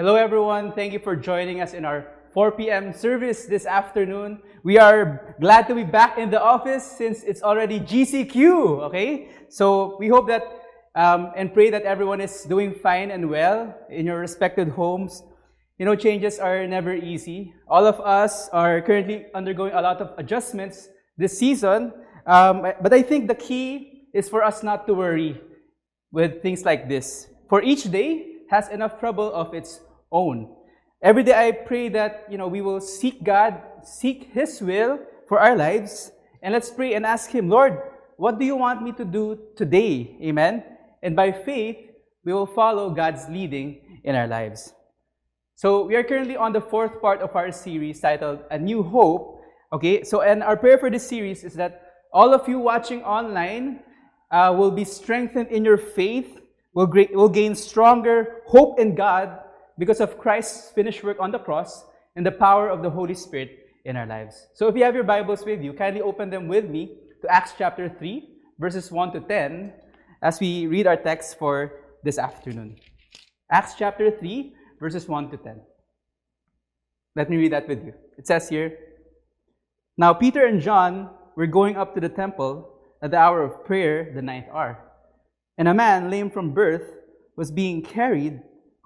Hello, everyone. Thank you for joining us in our 4 p.m. service this afternoon. We are glad to be back in the office since it's already GCQ, okay? So we hope that um, and pray that everyone is doing fine and well in your respected homes. You know, changes are never easy. All of us are currently undergoing a lot of adjustments this season, um, but I think the key is for us not to worry with things like this. For each day has enough trouble of its own. Every day I pray that, you know, we will seek God, seek His will for our lives, and let's pray and ask Him, Lord, what do you want me to do today? Amen. And by faith, we will follow God's leading in our lives. So we are currently on the fourth part of our series titled A New Hope. Okay, so and our prayer for this series is that all of you watching online uh, will be strengthened in your faith, will, will gain stronger hope in God because of Christ's finished work on the cross and the power of the Holy Spirit in our lives. So if you have your Bibles with you, kindly open them with me to Acts chapter 3, verses 1 to 10 as we read our text for this afternoon. Acts chapter 3, verses 1 to 10. Let me read that with you. It says here Now Peter and John were going up to the temple at the hour of prayer, the ninth hour. And a man lame from birth was being carried,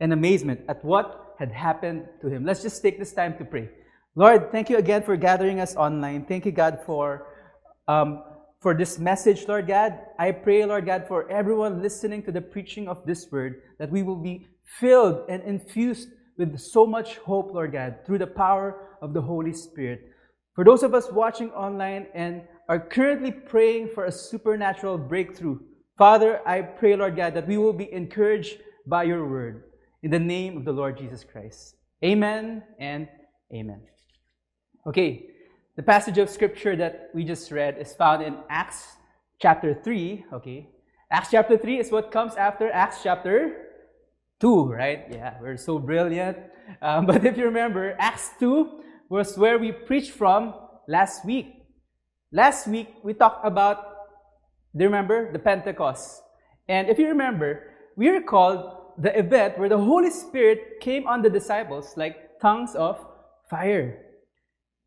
and amazement at what had happened to him. Let's just take this time to pray. Lord, thank you again for gathering us online. Thank you, God, for um, for this message, Lord God. I pray, Lord God, for everyone listening to the preaching of this word, that we will be filled and infused with so much hope, Lord God, through the power of the Holy Spirit. For those of us watching online and are currently praying for a supernatural breakthrough, Father, I pray, Lord God, that we will be encouraged by your word. In the name of the Lord Jesus Christ. Amen and amen. Okay, the passage of scripture that we just read is found in Acts chapter 3, okay? Acts chapter 3 is what comes after Acts chapter 2, right? Yeah, we're so brilliant. Um, but if you remember, Acts 2 was where we preached from last week. Last week, we talked about, do you remember? The Pentecost. And if you remember, we recalled the event where the Holy Spirit came on the disciples like tongues of fire.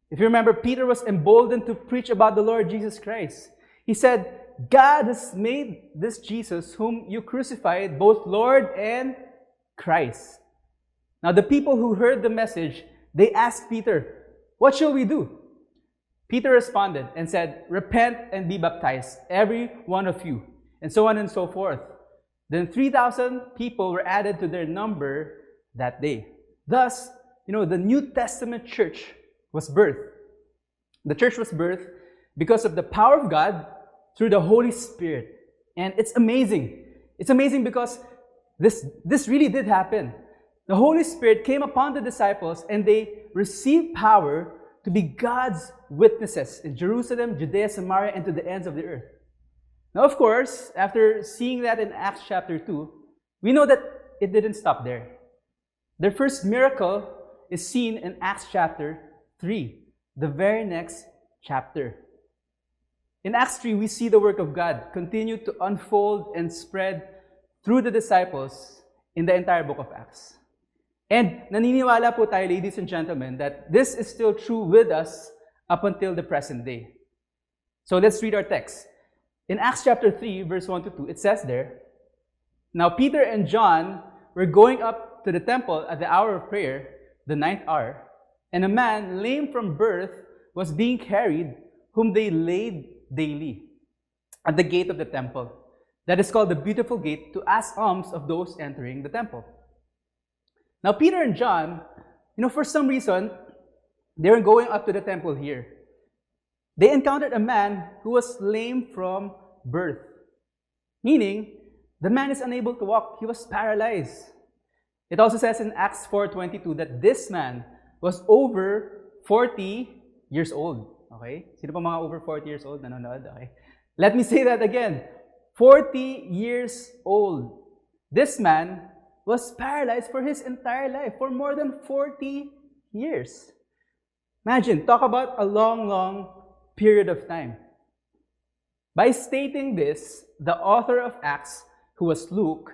If you remember, Peter was emboldened to preach about the Lord Jesus Christ. He said, God has made this Jesus, whom you crucified, both Lord and Christ. Now, the people who heard the message, they asked Peter, What shall we do? Peter responded and said, Repent and be baptized, every one of you, and so on and so forth. Then 3,000 people were added to their number that day. Thus, you know, the New Testament church was birthed. The church was birthed because of the power of God through the Holy Spirit. And it's amazing. It's amazing because this, this really did happen. The Holy Spirit came upon the disciples and they received power to be God's witnesses in Jerusalem, Judea, Samaria, and to the ends of the earth. Now, of course, after seeing that in Acts chapter 2, we know that it didn't stop there. Their first miracle is seen in Acts chapter 3, the very next chapter. In Acts 3, we see the work of God continue to unfold and spread through the disciples in the entire book of Acts. And naniniwala po tayo, ladies and gentlemen, that this is still true with us up until the present day. So let's read our text. In Acts chapter 3, verse 1 to 2, it says there, Now Peter and John were going up to the temple at the hour of prayer, the ninth hour, and a man lame from birth was being carried, whom they laid daily at the gate of the temple. That is called the beautiful gate to ask alms of those entering the temple. Now, Peter and John, you know, for some reason, they were going up to the temple here. They encountered a man who was lame from birth, meaning the man is unable to walk. He was paralyzed. It also says in Acts 4.22 that this man was over 40 years old. Okay? Sino pa mga over 40 years old nanonood? Okay? Let me say that again. 40 years old. This man was paralyzed for his entire life, for more than 40 years. Imagine, talk about a long, long period of time. By stating this, the author of Acts, who was Luke,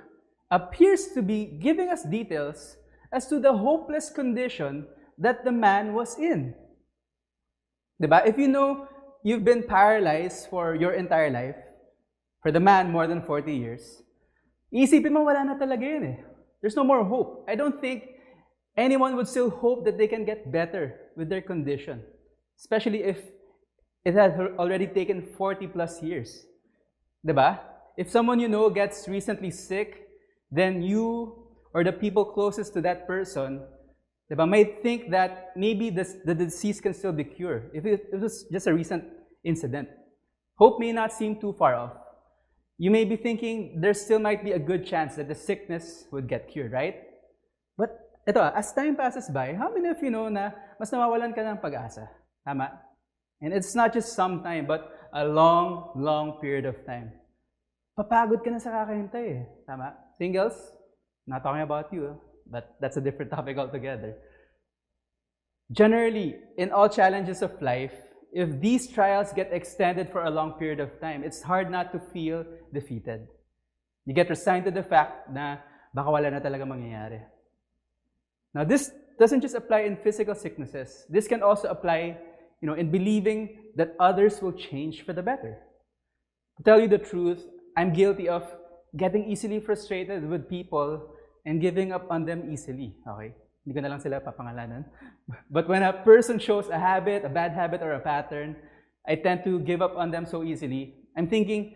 appears to be giving us details as to the hopeless condition that the man was in. Diba? If you know you've been paralyzed for your entire life, for the man more than 40 years, isipin mo wala na talaga yun eh. There's no more hope. I don't think anyone would still hope that they can get better with their condition, especially if it has already taken 40 plus years. Diba? If someone you know gets recently sick, then you or the people closest to that person diba, might think that maybe this, the disease can still be cured if it, it was just a recent incident. Hope may not seem too far off. You may be thinking there still might be a good chance that the sickness would get cured, right? But ito, as time passes by, how many of you know na mas nawawalan ka ng pag-asa? Tama? And it's not just some time, but a long, long period of time. Papagod ka na sa kakahintay eh. Tama? Singles, not talking about you, but that's a different topic altogether. Generally, in all challenges of life, if these trials get extended for a long period of time, it's hard not to feel defeated. You get resigned to the fact na baka wala na talaga mangyayari. Now, this doesn't just apply in physical sicknesses. This can also apply, you know, in believing that others will change for the better. To tell you the truth, I'm guilty of getting easily frustrated with people and giving up on them easily. Okay? Hindi ko na lang sila papangalanan. But when a person shows a habit, a bad habit, or a pattern, I tend to give up on them so easily. I'm thinking,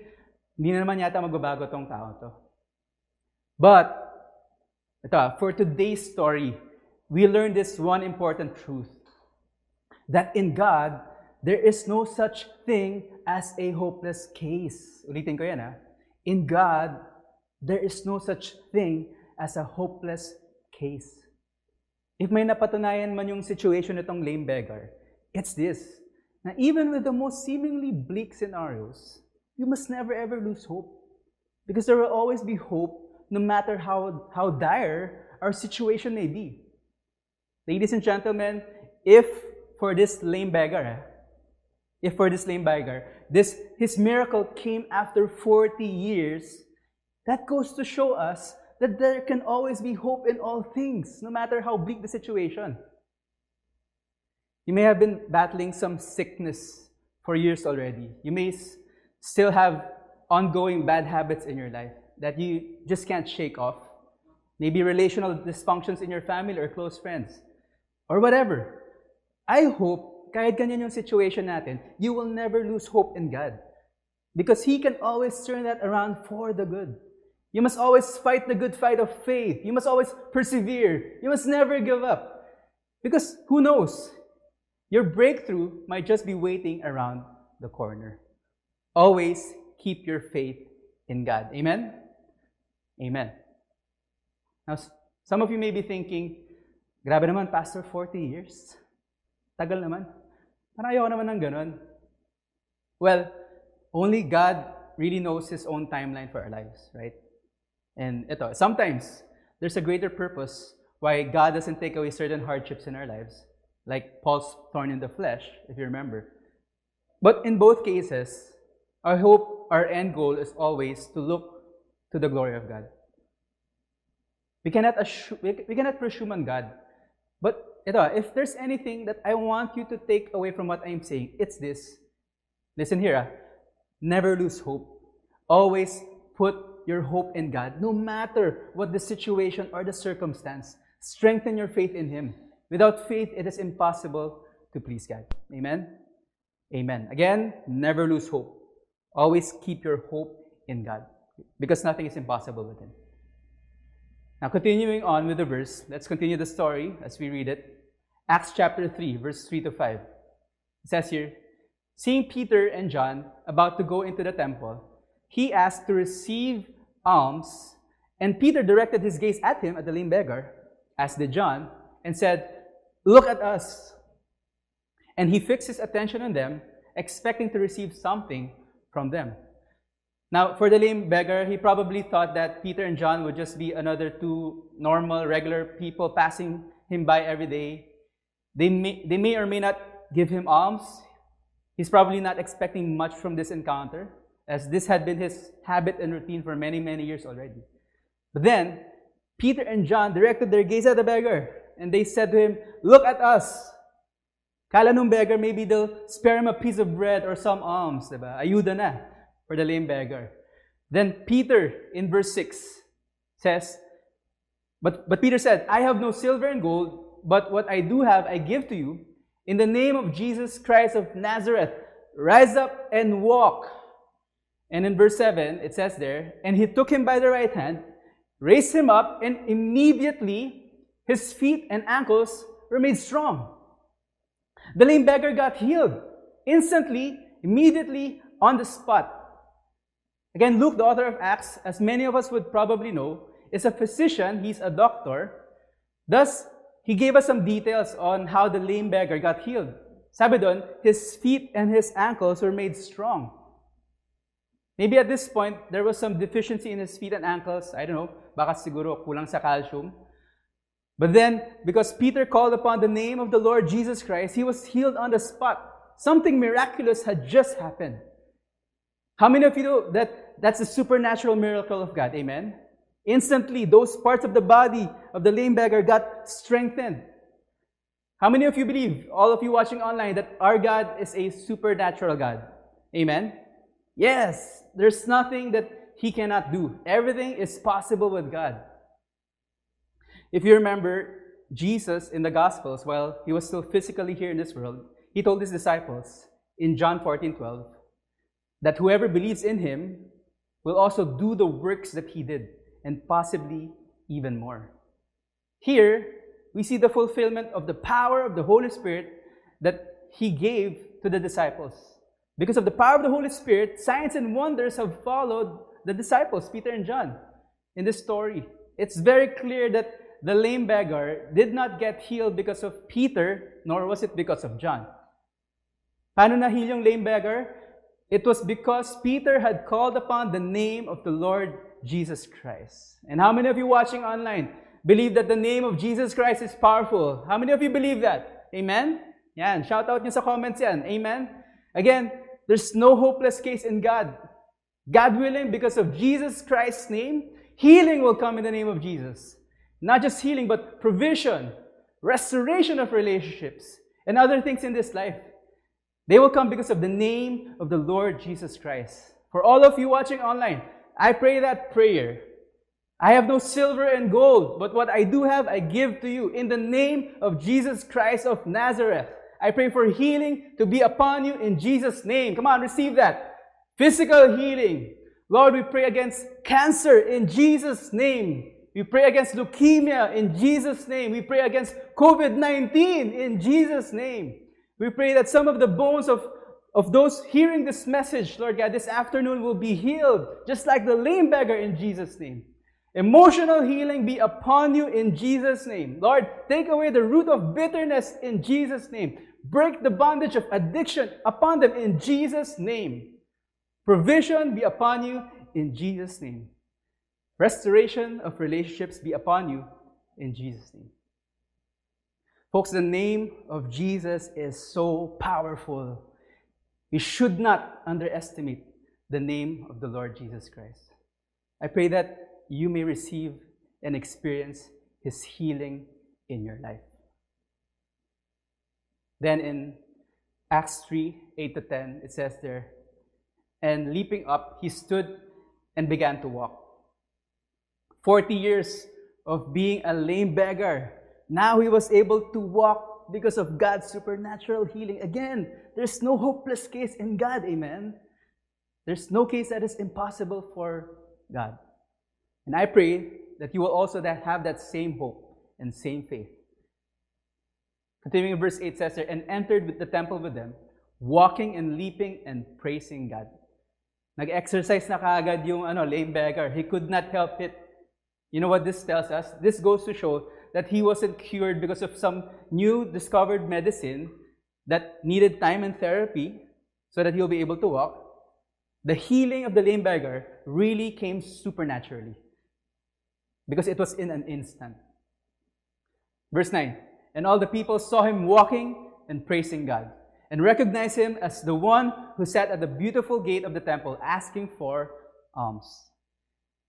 hindi na naman yata magbabago tong tao to. But, ito, for today's story, we learn this one important truth. That in God, there is no such thing as a hopeless case. Ulitin ko yan ha. In God, there is no such thing as a hopeless case. If may napatunayan man yung situation nitong lame beggar, it's this. Now, even with the most seemingly bleak scenarios, you must never ever lose hope. Because there will always be hope no matter how, how dire our situation may be. Ladies and gentlemen, if for this lame beggar, eh, if for this lame beggar, this his miracle came after 40 years, that goes to show us that there can always be hope in all things, no matter how bleak the situation. You may have been battling some sickness for years already. You may still have ongoing bad habits in your life that you just can't shake off. Maybe relational dysfunctions in your family or close friends, or whatever. I hope, kahit ganyan yung situation natin, you will never lose hope in God. Because He can always turn that around for the good. You must always fight the good fight of faith. You must always persevere. You must never give up. Because who knows? Your breakthrough might just be waiting around the corner. Always keep your faith in God. Amen? Amen. Now, some of you may be thinking, grabe naman, Pastor, 40 years. Tagal naman. Parang ayoko naman ng ganun. Well, only God really knows His own timeline for our lives, right? And ito, sometimes there's a greater purpose why God doesn't take away certain hardships in our lives, like Paul's thorn in the flesh, if you remember. But in both cases, our hope, our end goal is always to look to the glory of God. We cannot, assume, we cannot presume on God. But ito, if there's anything that I want you to take away from what I'm saying, it's this. Listen here. Ah. Never lose hope. Always put your hope in God, no matter what the situation or the circumstance. Strengthen your faith in Him. Without faith, it is impossible to please God. Amen? Amen. Again, never lose hope. Always keep your hope in God because nothing is impossible with Him. Now, continuing on with the verse, let's continue the story as we read it. Acts chapter 3, verse 3 to 5. It says here, Seeing Peter and John about to go into the temple, he asked to receive alms, and Peter directed his gaze at him, at the lame beggar, as did John, and said, Look at us. And he fixed his attention on them, expecting to receive something from them. Now, for the lame beggar, he probably thought that Peter and John would just be another two normal, regular people passing him by every day. They may, they may or may not give him alms. He's probably not expecting much from this encounter, as this had been his habit and routine for many, many years already. But then, Peter and John directed their gaze at the beggar, and they said to him, Look at us. Kala nung beggar, maybe they'll spare him a piece of bread or some alms? Ayuda na for the lame beggar. Then Peter, in verse 6, says, but, but Peter said, I have no silver and gold, but what I do have I give to you. In the name of Jesus Christ of Nazareth, rise up and walk. And in verse 7, it says there, And he took him by the right hand, raised him up, and immediately his feet and ankles were made strong. The lame beggar got healed instantly, immediately, on the spot. Again, Luke, the author of Acts, as many of us would probably know, is a physician, he's a doctor. Thus, he gave us some details on how the lame beggar got healed. Sabi doon, his feet and his ankles were made strong. Maybe at this point, there was some deficiency in his feet and ankles. I don't know, baka siguro kulang sa calcium. But then, because Peter called upon the name of the Lord Jesus Christ, he was healed on the spot. Something miraculous had just happened. How many of you know that that's a supernatural miracle of God? Amen? Instantly, those parts of the body of the lame beggar got strengthened. How many of you believe, all of you watching online, that our God is a supernatural God? Amen? Yes, there's nothing that He cannot do. Everything is possible with God. If you remember, Jesus in the Gospels, while he was still physically here in this world, he told his disciples in John 14 12 that whoever believes in him will also do the works that he did, and possibly even more. Here, we see the fulfillment of the power of the Holy Spirit that he gave to the disciples. Because of the power of the Holy Spirit, signs and wonders have followed the disciples, Peter and John, in this story. It's very clear that the lame beggar did not get healed because of Peter, nor was it because of John. Paano nahil yung lame beggar? It was because Peter had called upon the name of the Lord Jesus Christ. And how many of you watching online believe that the name of Jesus Christ is powerful? How many of you believe that? Amen? Yan, shout out niyo sa comments yan. Amen? Again, there's no hopeless case in God. God willing, because of Jesus Christ's name, healing will come in the name of Jesus. Not just healing, but provision, restoration of relationships, and other things in this life. They will come because of the name of the Lord Jesus Christ. For all of you watching online, I pray that prayer. I have no silver and gold, but what I do have, I give to you. In the name of Jesus Christ of Nazareth, I pray for healing to be upon you in Jesus' name. Come on, receive that. Physical healing. Lord, we pray against cancer in Jesus' name. We pray against leukemia in Jesus' name. We pray against COVID 19 in Jesus' name. We pray that some of the bones of, of those hearing this message, Lord God, this afternoon will be healed, just like the lame beggar in Jesus' name. Emotional healing be upon you in Jesus' name. Lord, take away the root of bitterness in Jesus' name. Break the bondage of addiction upon them in Jesus' name. Provision be upon you in Jesus' name. Restoration of relationships be upon you in Jesus' name. Folks, the name of Jesus is so powerful. We should not underestimate the name of the Lord Jesus Christ. I pray that you may receive and experience His healing in your life. Then in Acts 3 8 to 10, it says there, and leaping up, he stood and began to walk. 40 years of being a lame beggar, Now he was able to walk because of God's supernatural healing. Again, there's no hopeless case in God, amen? There's no case that is impossible for God. And I pray that you will also have that same hope and same faith. Continuing in verse 8 says there, and entered with the temple with them, walking and leaping and praising God. Nag-exercise na kaagad yung ano, lame beggar. He could not help it. You know what this tells us? This goes to show that he wasn't cured because of some new discovered medicine that needed time and therapy so that he'll be able to walk. The healing of the lame beggar really came supernaturally because it was in an instant. Verse 9 And all the people saw him walking and praising God and recognized him as the one who sat at the beautiful gate of the temple asking for alms.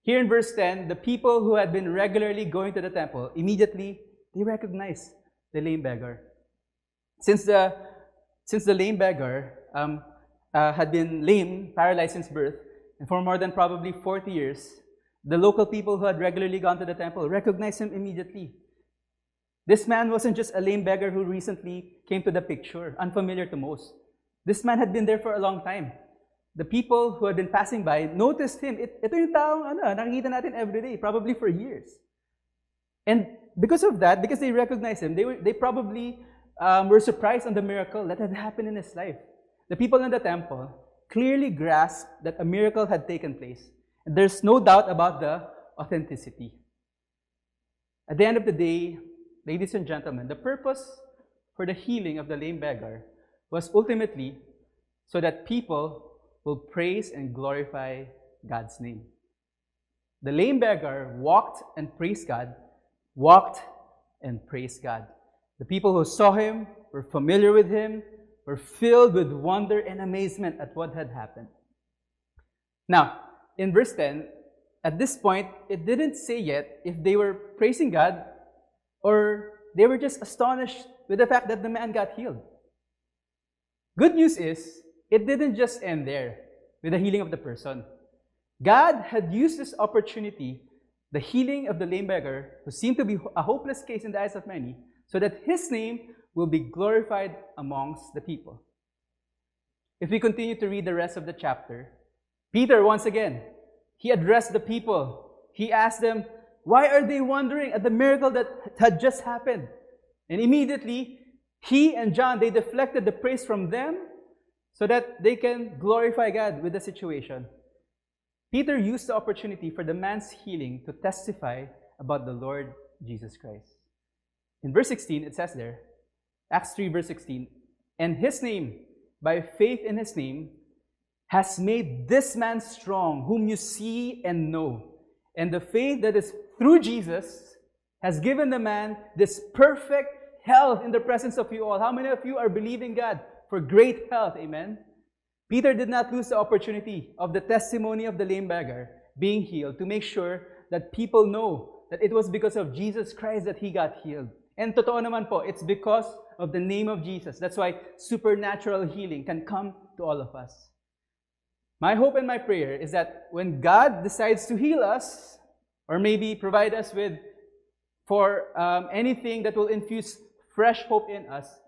Here in verse 10, the people who had been regularly going to the temple immediately they recognized the lame beggar. Since the since the lame beggar um, uh, had been lame, paralyzed since birth, and for more than probably 40 years, the local people who had regularly gone to the temple recognized him immediately. This man wasn't just a lame beggar who recently came to the picture, unfamiliar to most. This man had been there for a long time. The people who had been passing by noticed him. It, ito yung taong ano, nakikita natin every day, probably for years. And because of that, because they recognized him, they, were, they probably um, were surprised on the miracle that had happened in his life. The people in the temple clearly grasped that a miracle had taken place. And there's no doubt about the authenticity. At the end of the day, ladies and gentlemen, the purpose for the healing of the lame beggar was ultimately so that people will praise and glorify God's name. The lame beggar walked and praised God, walked and praised God. The people who saw him were familiar with him, were filled with wonder and amazement at what had happened. Now, in verse 10, at this point, it didn't say yet if they were praising God or they were just astonished with the fact that the man got healed. Good news is, it didn't just end there with the healing of the person. God had used this opportunity, the healing of the lame beggar, who seemed to be a hopeless case in the eyes of many, so that his name will be glorified amongst the people. If we continue to read the rest of the chapter, Peter, once again, he addressed the people. He asked them, why are they wondering at the miracle that had just happened? And immediately, he and John, they deflected the praise from them so that they can glorify God with the situation. Peter used the opportunity for the man's healing to testify about the Lord Jesus Christ. In verse 16, it says there, Acts 3, verse 16, and his name, by faith in his name, has made this man strong, whom you see and know. And the faith that is through Jesus has given the man this perfect health in the presence of you all. How many of you are believing God for great health? Amen. Peter did not lose the opportunity of the testimony of the lame beggar being healed to make sure that people know that it was because of Jesus Christ that he got healed. And totoo naman po, it's because of the name of Jesus. That's why supernatural healing can come to all of us. My hope and my prayer is that when God decides to heal us, or maybe provide us with for um, anything that will infuse fresh hope in us,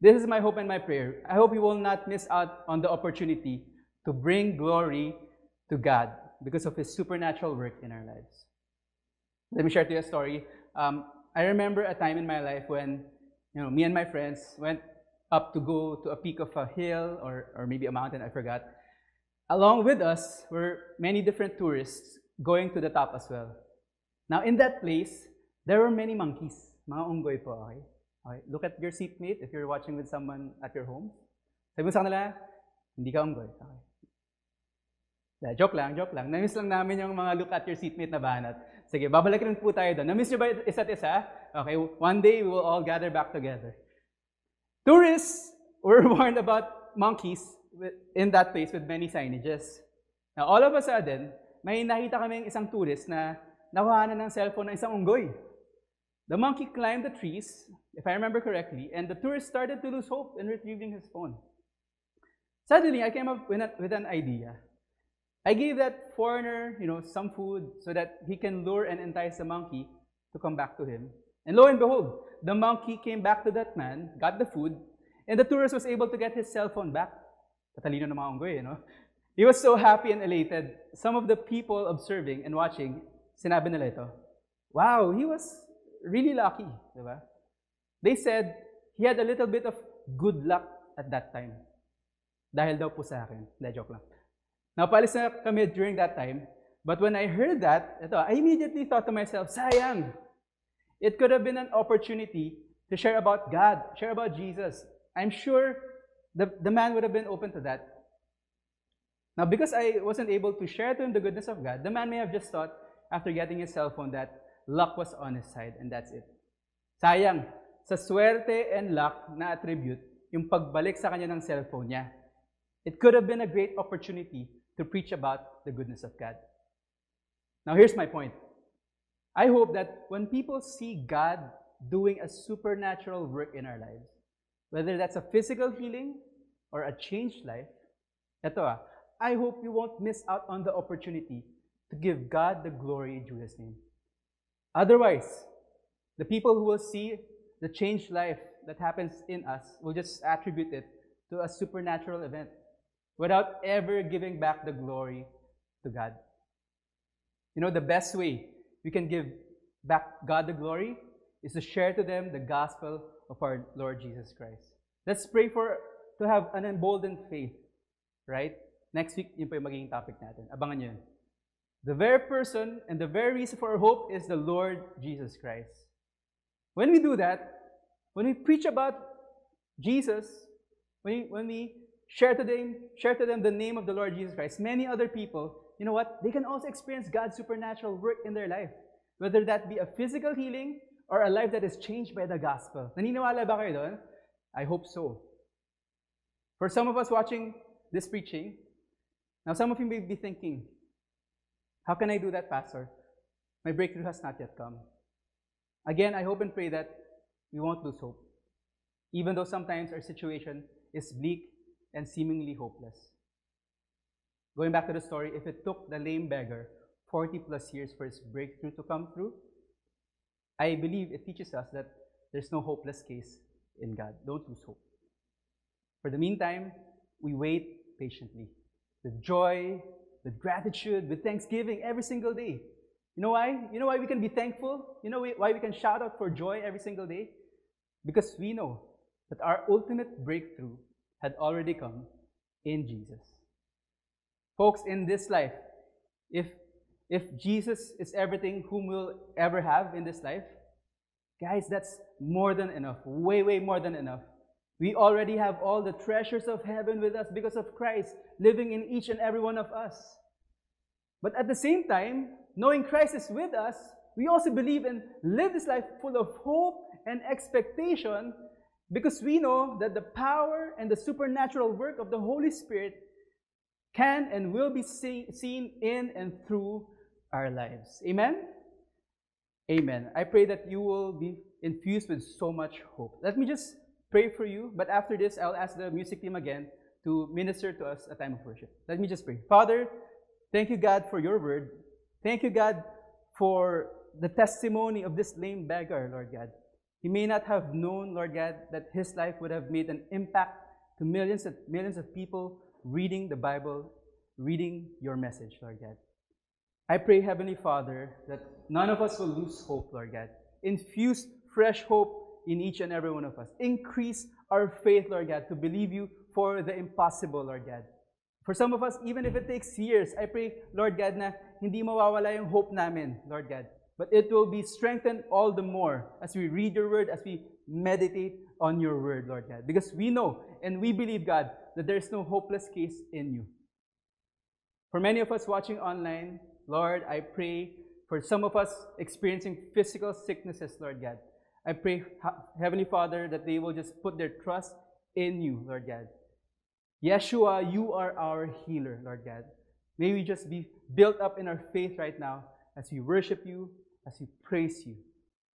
this is my hope and my prayer. I hope you will not miss out on the opportunity to bring glory to God because of His supernatural work in our lives. Let me share to you a story. Um, I remember a time in my life when you know me and my friends went up to go to a peak of a hill or, or maybe a mountain, I forgot. Along with us were many different tourists going to the top as well. Now, in that place, there were many monkeys. Mga unggoy po, okay? Okay? Look at your seatmate if you're watching with someone at your home. Sabi mo sa kanila, hindi ka unggoy. Okay. Yeah, joke lang, joke lang. Namiss lang namin yung mga look at your seatmate na banat. Sige, babalik rin po tayo doon. Namiss nyo ba isa't isa? Okay, one day we will all gather back together. Tourists were warned about monkeys in that place with many signages. Now, all of a sudden, may nakita kaming isang tourist na nakuha na ng cellphone ng isang unggoy. The monkey climbed the trees, if I remember correctly, and the tourist started to lose hope in retrieving his phone. Suddenly, I came up with, a, with an idea. I gave that foreigner, you know, some food so that he can lure and entice the monkey to come back to him. And lo and behold, the monkey came back to that man, got the food, and the tourist was able to get his cell phone back. Tatalino mga you know? He was so happy and elated. Some of the people observing and watching, sinabi nila ito, wow, he was really lucky. Diba? They said, he had a little bit of good luck at that time. Dahil daw po sa akin. Hindi, joke lang. Napalis na kami during that time. But when I heard that, ito, I immediately thought to myself, sayang. It could have been an opportunity to share about God, share about Jesus. I'm sure the, the man would have been open to that. Now, because I wasn't able to share to him the goodness of God, the man may have just thought, after getting his cell phone, that luck was on his side, and that's it. Sayang, sa swerte and luck na attribute, yung pagbalik sa kanya ng cellphone niya. It could have been a great opportunity to preach about the goodness of God. Now, here's my point. I hope that when people see God doing a supernatural work in our lives, whether that's a physical healing or a changed life, eto ah, I hope you won't miss out on the opportunity to give God the glory in Jesus' name. Otherwise, the people who will see the changed life that happens in us will just attribute it to a supernatural event without ever giving back the glory to God. You know, the best way we can give back God the glory is to share to them the gospel of our Lord Jesus Christ. Let's pray for to have an emboldened faith, right? Next week, yun po yung magiging topic natin. Abangan nyo yun. The very person and the very reason for our hope is the Lord Jesus Christ. When we do that, when we preach about Jesus, when we, when we share to them, share to them the name of the Lord Jesus Christ, many other people, you know what? They can also experience God's supernatural work in their life. Whether that be a physical healing or a life that is changed by the gospel. Naniniwala ba kayo doon? I hope so. For some of us watching this preaching, now some of you may be thinking, how can I do that, Pastor? My breakthrough has not yet come. Again, I hope and pray that we won't lose hope, even though sometimes our situation is bleak and seemingly hopeless. Going back to the story, if it took the lame beggar 40 plus years for his breakthrough to come through, I believe it teaches us that there's no hopeless case in God. Don't lose hope. For the meantime, we wait patiently with joy, with gratitude, with thanksgiving every single day. You know why? You know why we can be thankful? You know why we can shout out for joy every single day? Because we know that our ultimate breakthrough had already come in Jesus. Folks, in this life, if, if Jesus is everything whom we'll ever have in this life, guys, that's more than enough. Way, way more than enough. We already have all the treasures of heaven with us because of Christ living in each and every one of us. But at the same time, knowing Christ is with us, we also believe and live this life full of hope and expectation because we know that the power and the supernatural work of the Holy Spirit can and will be see, seen in and through our lives. Amen? Amen. I pray that you will be infused with so much hope. Let me just pray for you, but after this, I'll ask the music team again to minister to us a time of worship. Let me just pray. Father, thank you, God, for your word. Thank you, God, for the testimony of this lame beggar, Lord God. He may not have known, Lord God, that his life would have made an impact to millions of millions of people reading the Bible, reading your message, Lord God. I pray, Heavenly Father, that none of us will lose hope, Lord God. Infuse fresh hope in each and every one of us. Increase our faith, Lord God, to believe you for the impossible, Lord God. For some of us, even if it takes years, I pray, Lord God, na hindi mawawala yung hope namin, Lord God. But it will be strengthened all the more as we read your word, as we meditate on your word, Lord God. Because we know and we believe, God, that there is no hopeless case in you. For many of us watching online, Lord, I pray for some of us experiencing physical sicknesses, Lord God. I pray, Heavenly Father, that they will just put their trust in you, Lord God. Yeshua, you are our healer, Lord God. May we just be built up in our faith right now as we worship you, as we praise you.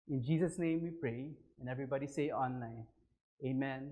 In Jesus' name we pray. And everybody say online. Amen